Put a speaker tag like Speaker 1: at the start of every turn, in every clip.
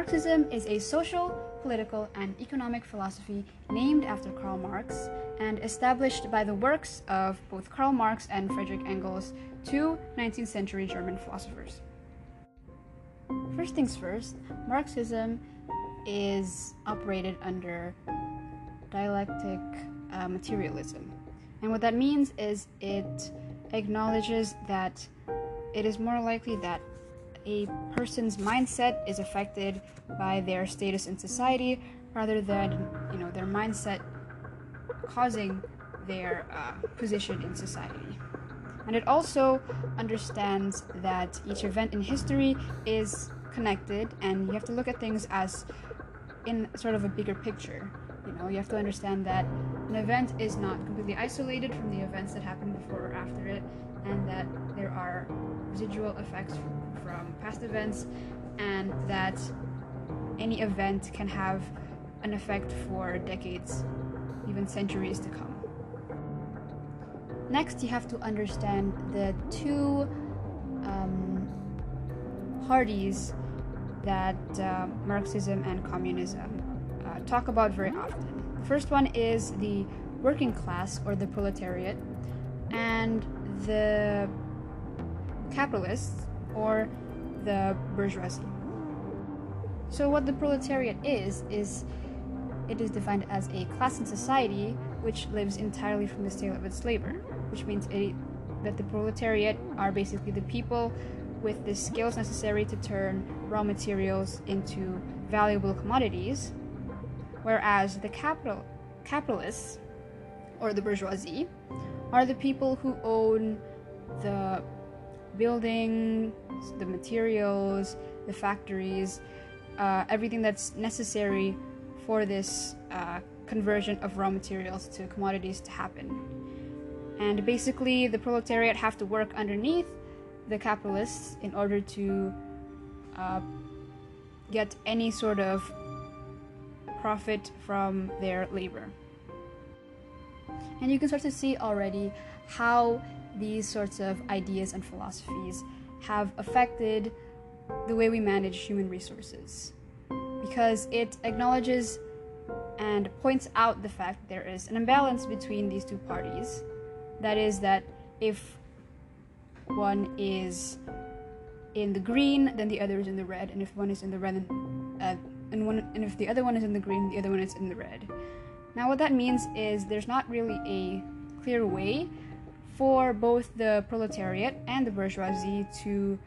Speaker 1: Marxism is a social, political, and economic philosophy named after Karl Marx and established by the works of both Karl Marx and Friedrich Engels, two 19th century German philosophers. First things first, Marxism is operated under dialectic uh, materialism. And what that means is it acknowledges that it is more likely that a person's mindset is affected by their status in society rather than you know their mindset causing their uh, position in society. And it also understands that each event in history is connected and you have to look at things as in sort of a bigger picture. You know you have to understand that an event is not completely isolated from the events that happened before or after it and that there are residual effects from past events, and that any event can have an effect for decades, even centuries to come. Next, you have to understand the two um, parties that uh, Marxism and communism uh, talk about very often. The first one is the working class or the proletariat, and the capitalists or the bourgeoisie. So, what the proletariat is, is it is defined as a class in society which lives entirely from the sale of its labor, which means it, that the proletariat are basically the people with the skills necessary to turn raw materials into valuable commodities, whereas the capital capitalists or the bourgeoisie are the people who own the building, the materials, the factories, uh, everything that's necessary for this uh, conversion of raw materials to commodities to happen. And basically, the proletariat have to work underneath the capitalists in order to uh, get any sort of profit from their labor. And you can start to see already how these sorts of ideas and philosophies have affected the way we manage human resources because it acknowledges and points out the fact there is an imbalance between these two parties. That is, that if one is in the green, then the other is in the red, and if one is in the red, uh, and one, and if the other one is in the green, the other one is in the red. Now, what that means is there's not really a clear way for both the proletariat and the bourgeoisie to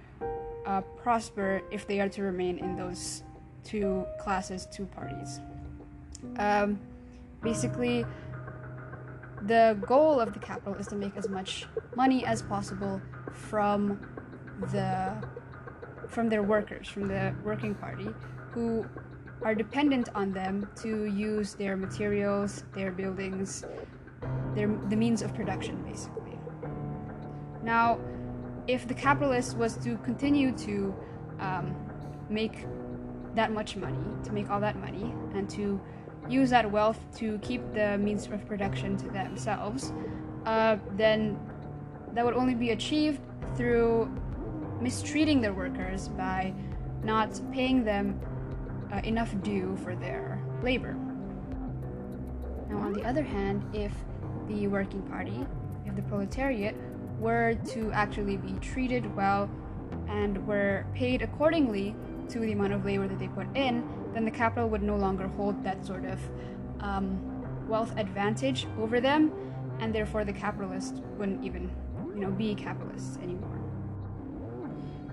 Speaker 1: uh, prosper if they are to remain in those two classes, two parties. Um, basically, the goal of the capital is to make as much money as possible from the from their workers, from the working party, who are dependent on them to use their materials, their buildings, their the means of production, basically. Now, if the capitalist was to continue to um, make that much money, to make all that money, and to use that wealth to keep the means of production to themselves, uh, then that would only be achieved through mistreating their workers by not paying them uh, enough due for their labor. Now, on the other hand, if the working party, if the proletariat, were to actually be treated well and were paid accordingly to the amount of labor that they put in, then the capital would no longer hold that sort of um, wealth advantage over them, and therefore the capitalist wouldn't even, you know, be capitalists anymore.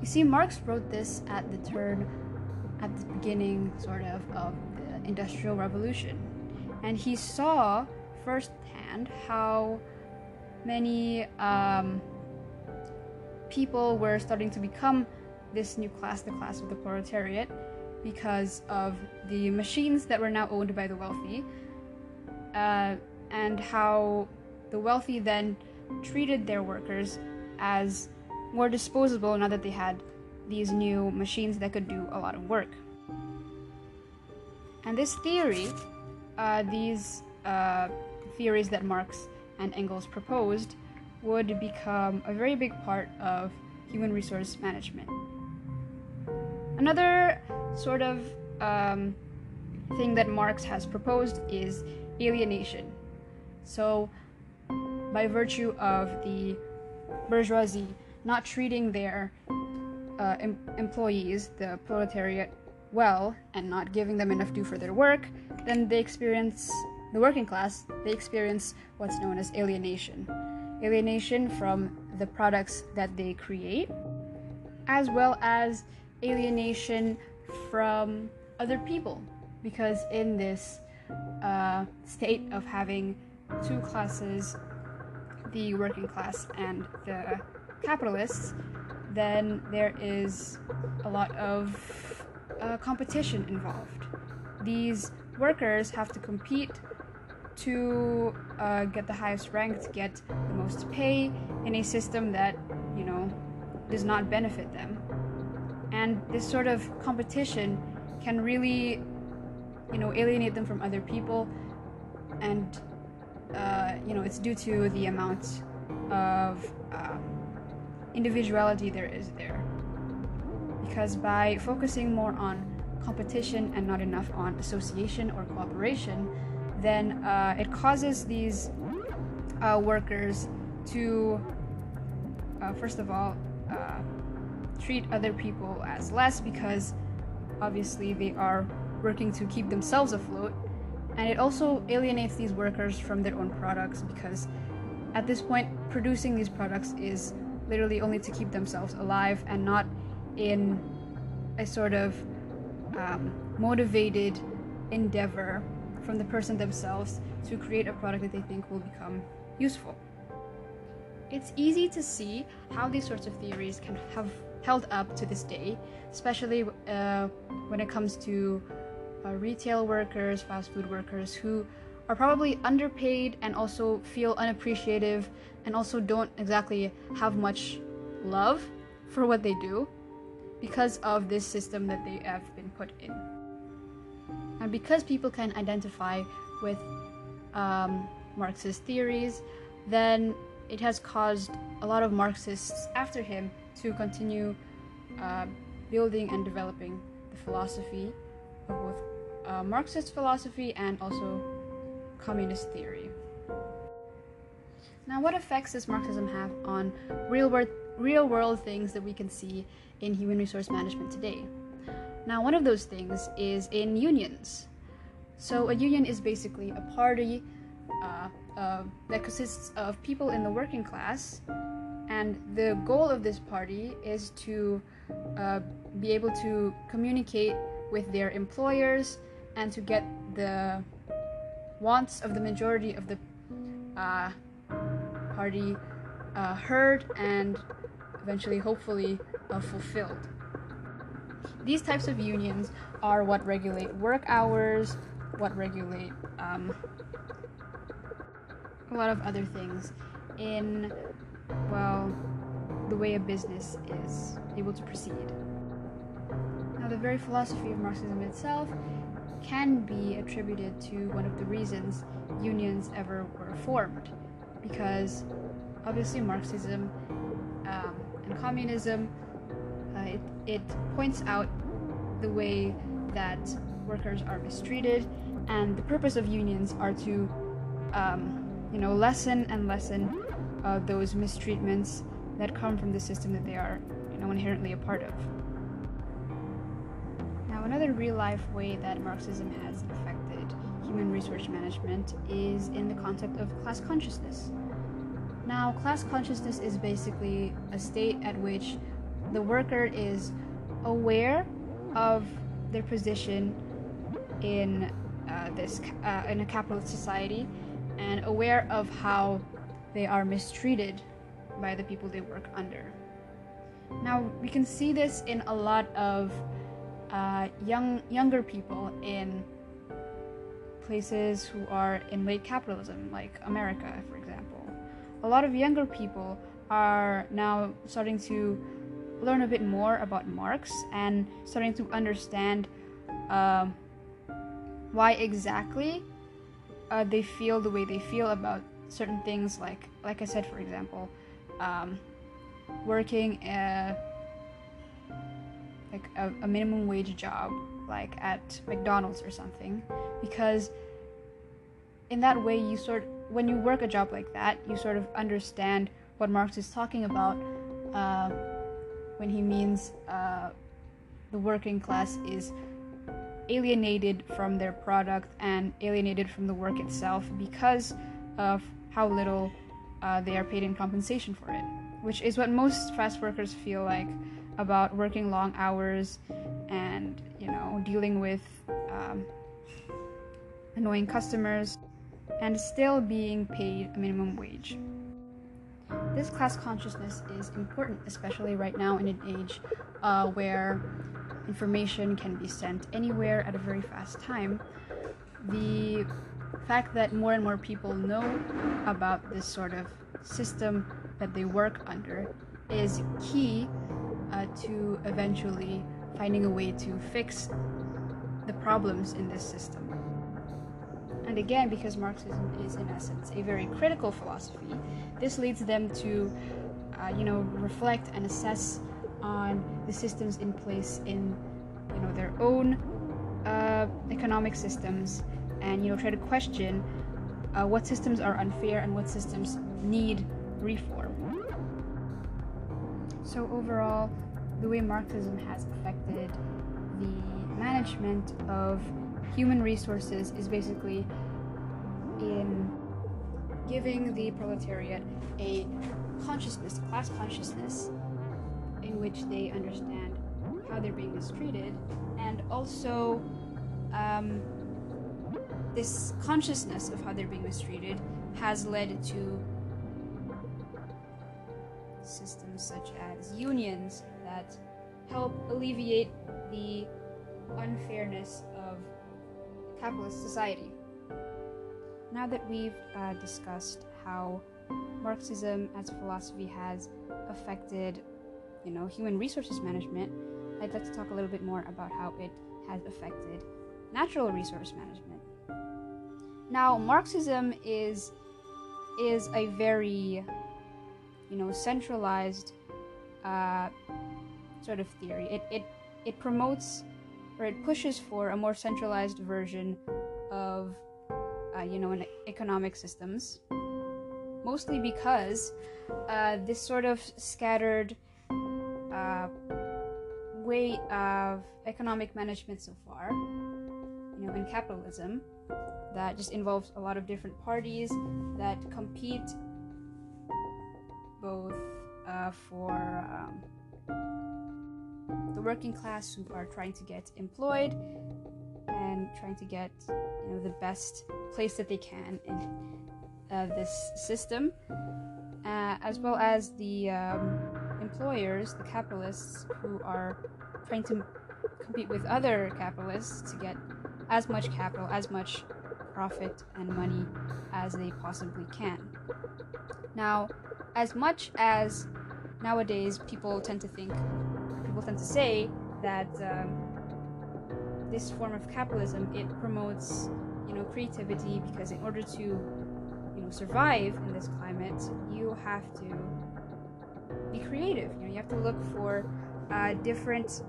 Speaker 1: You see, Marx wrote this at the turn, at the beginning, sort of, of the Industrial Revolution, and he saw firsthand how many um, people were starting to become this new class, the class of the proletariat, because of the machines that were now owned by the wealthy, uh, and how the wealthy then treated their workers as more disposable now that they had these new machines that could do a lot of work. And this theory, uh, these uh, theories that Marx and Engels proposed would become a very big part of human resource management. Another sort of um, thing that Marx has proposed is alienation. So, by virtue of the bourgeoisie not treating their uh, em- employees, the proletariat, well and not giving them enough due for their work, then they experience the working class, they experience what's known as alienation. Alienation from the products that they create, as well as alienation from other people. Because in this uh, state of having two classes, the working class and the capitalists, then there is a lot of uh, competition involved. These workers have to compete to uh, get the highest rank, to get the most pay in a system that, you know, does not benefit them. And this sort of competition can really, you know, alienate them from other people. And, uh, you know, it's due to the amount of um, individuality there is there. Because by focusing more on competition and not enough on association or cooperation, then uh, it causes these uh, workers to, uh, first of all, uh, treat other people as less because obviously they are working to keep themselves afloat. And it also alienates these workers from their own products because at this point, producing these products is literally only to keep themselves alive and not in a sort of um, motivated endeavor from the person themselves to create a product that they think will become useful. It's easy to see how these sorts of theories can have held up to this day, especially uh, when it comes to uh, retail workers, fast food workers who are probably underpaid and also feel unappreciative and also don't exactly have much love for what they do because of this system that they have been put in. And because people can identify with um, Marxist theories, then it has caused a lot of Marxists after him to continue uh, building and developing the philosophy of both uh, Marxist philosophy and also communist theory. Now, what effects does Marxism have on real world, real world things that we can see in human resource management today? Now, one of those things is in unions. So, a union is basically a party uh, uh, that consists of people in the working class, and the goal of this party is to uh, be able to communicate with their employers and to get the wants of the majority of the uh, party uh, heard and eventually, hopefully, uh, fulfilled. These types of unions are what regulate work hours, what regulate um, a lot of other things in, well, the way a business is able to proceed. Now, the very philosophy of Marxism itself can be attributed to one of the reasons unions ever were formed. Because obviously, Marxism um, and communism it, it points out the way that workers are mistreated, and the purpose of unions are to, um, you know, lessen and lessen uh, those mistreatments that come from the system that they are, you know, inherently a part of. Now, another real life way that Marxism has affected human resource management is in the concept of class consciousness. Now, class consciousness is basically a state at which the worker is aware of their position in uh, this uh, in a capitalist society and aware of how they are mistreated by the people they work under. Now we can see this in a lot of uh, young younger people in places who are in late capitalism, like America, for example. A lot of younger people are now starting to learn a bit more about Marx and starting to understand um, why exactly uh, they feel the way they feel about certain things, like like I said, for example, um, working a, like a, a minimum wage job like at McDonald's or something, because in that way you sort when you work a job like that, you sort of understand what Marx is talking about uh, when he means uh, the working class is alienated from their product and alienated from the work itself because of how little uh, they are paid in compensation for it, which is what most fast workers feel like about working long hours and you know dealing with um, annoying customers and still being paid a minimum wage. This class consciousness is important, especially right now in an age uh, where information can be sent anywhere at a very fast time. The fact that more and more people know about this sort of system that they work under is key uh, to eventually finding a way to fix the problems in this system. And again, because Marxism is in essence a very critical philosophy, this leads them to, uh, you know, reflect and assess on the systems in place in, you know, their own uh, economic systems, and you know, try to question uh, what systems are unfair and what systems need reform. So overall, the way Marxism has affected the management of human resources is basically in giving the proletariat a consciousness, class consciousness, in which they understand how they're being mistreated, and also um, this consciousness of how they're being mistreated has led to systems such as unions that help alleviate the unfairness capitalist society. Now that we've uh, discussed how Marxism as a philosophy has affected, you know, human resources management, I'd like to talk a little bit more about how it has affected natural resource management. Now, Marxism is is a very, you know, centralized uh, sort of theory. It it it promotes it pushes for a more centralized version of uh, you know, economic systems. Mostly because uh, this sort of scattered uh, way of economic management so far, you know, in capitalism, that just involves a lot of different parties that compete both uh, for um, the working class who are trying to get employed and trying to get you know the best place that they can in uh, this system, uh, as well as the um, employers, the capitalists who are trying to compete with other capitalists to get as much capital, as much profit and money as they possibly can. Now, as much as nowadays people tend to think, people tend to say that um, this form of capitalism it promotes you know creativity because in order to you know survive in this climate you have to be creative. You know you have to look for a different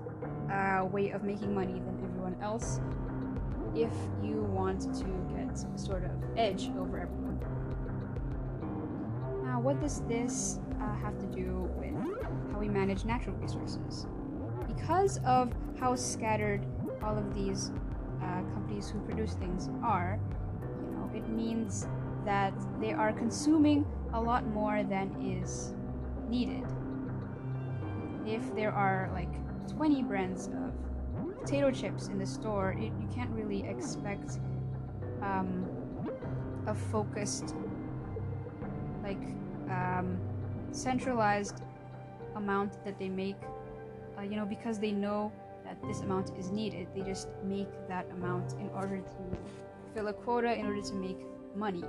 Speaker 1: uh, way of making money than everyone else if you want to get sort of edge over everyone. Now what does this uh, have to do with how we manage natural resources because of how scattered all of these uh, companies who produce things are, you know, it means that they are consuming a lot more than is needed. If there are like 20 brands of potato chips in the store, it, you can't really expect um, a focused, like um, centralized amount that they make, uh, you know, because they know that this amount is needed. They just make that amount in order to fill a quota, in order to make money.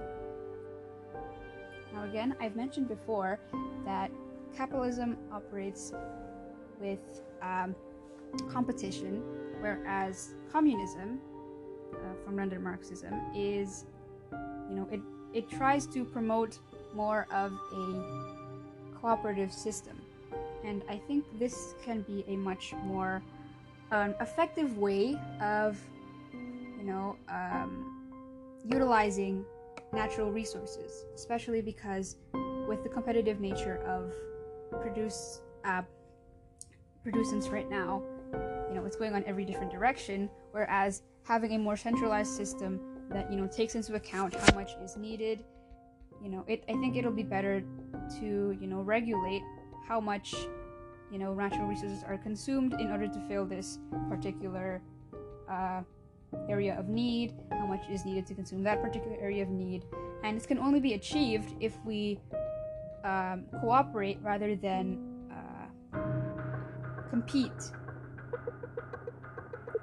Speaker 1: Now, again, I've mentioned before that capitalism operates with um, competition, whereas communism, uh, from under Marxism, is, you know, it, it tries to promote more of a cooperative system. And I think this can be a much more an effective way of, you know, um, utilizing natural resources, especially because with the competitive nature of produce uh, right now, you know, it's going on every different direction. Whereas having a more centralized system that you know takes into account how much is needed, you know, it I think it'll be better to you know regulate how much you know natural resources are consumed in order to fill this particular uh, area of need, how much is needed to consume that particular area of need, and this can only be achieved if we um, cooperate rather than uh, compete.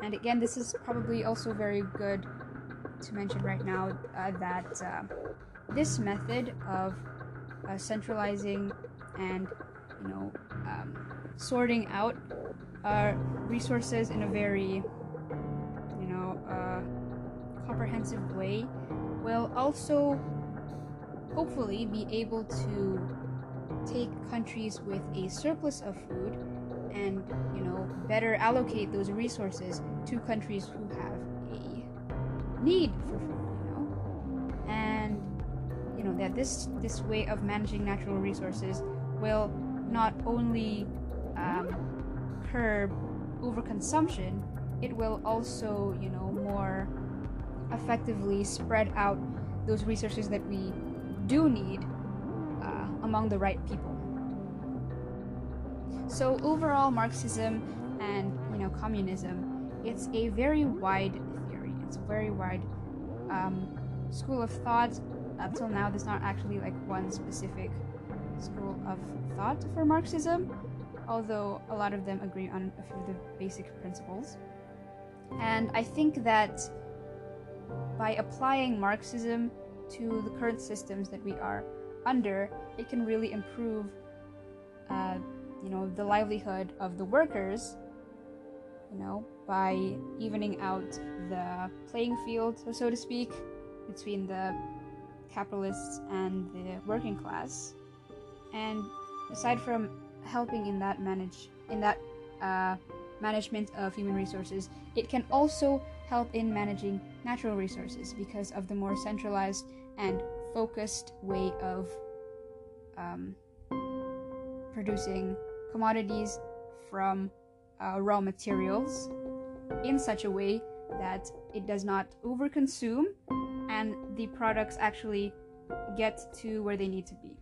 Speaker 1: And again, this is probably also very good to mention right now uh, that uh, this method of uh, centralizing and you know um, sorting out uh, resources in a very you know uh, comprehensive way will also hopefully be able to take countries with a surplus of food and you know better allocate those resources to countries who have a need for food you know? And you know that this this way of managing natural resources will not only um, curb overconsumption it will also you know more effectively spread out those resources that we do need uh, among the right people. So overall, Marxism and you know communism, it's a very wide theory. It's a very wide um, school of thought. Up till now, there's not actually like one specific school of thought for Marxism, although a lot of them agree on a few of the basic principles. And I think that by applying Marxism to the current systems that we are under, it can really improve, uh, you know, the livelihood of the workers. You know, by evening out the playing field, so to speak, between the capitalists and the working class. And aside from helping in that manage in that uh, management of human resources, it can also help in managing natural resources because of the more centralized and focused way of um, producing commodities from uh, raw materials in such a way that it does not overconsume and the products actually get to where they need to be.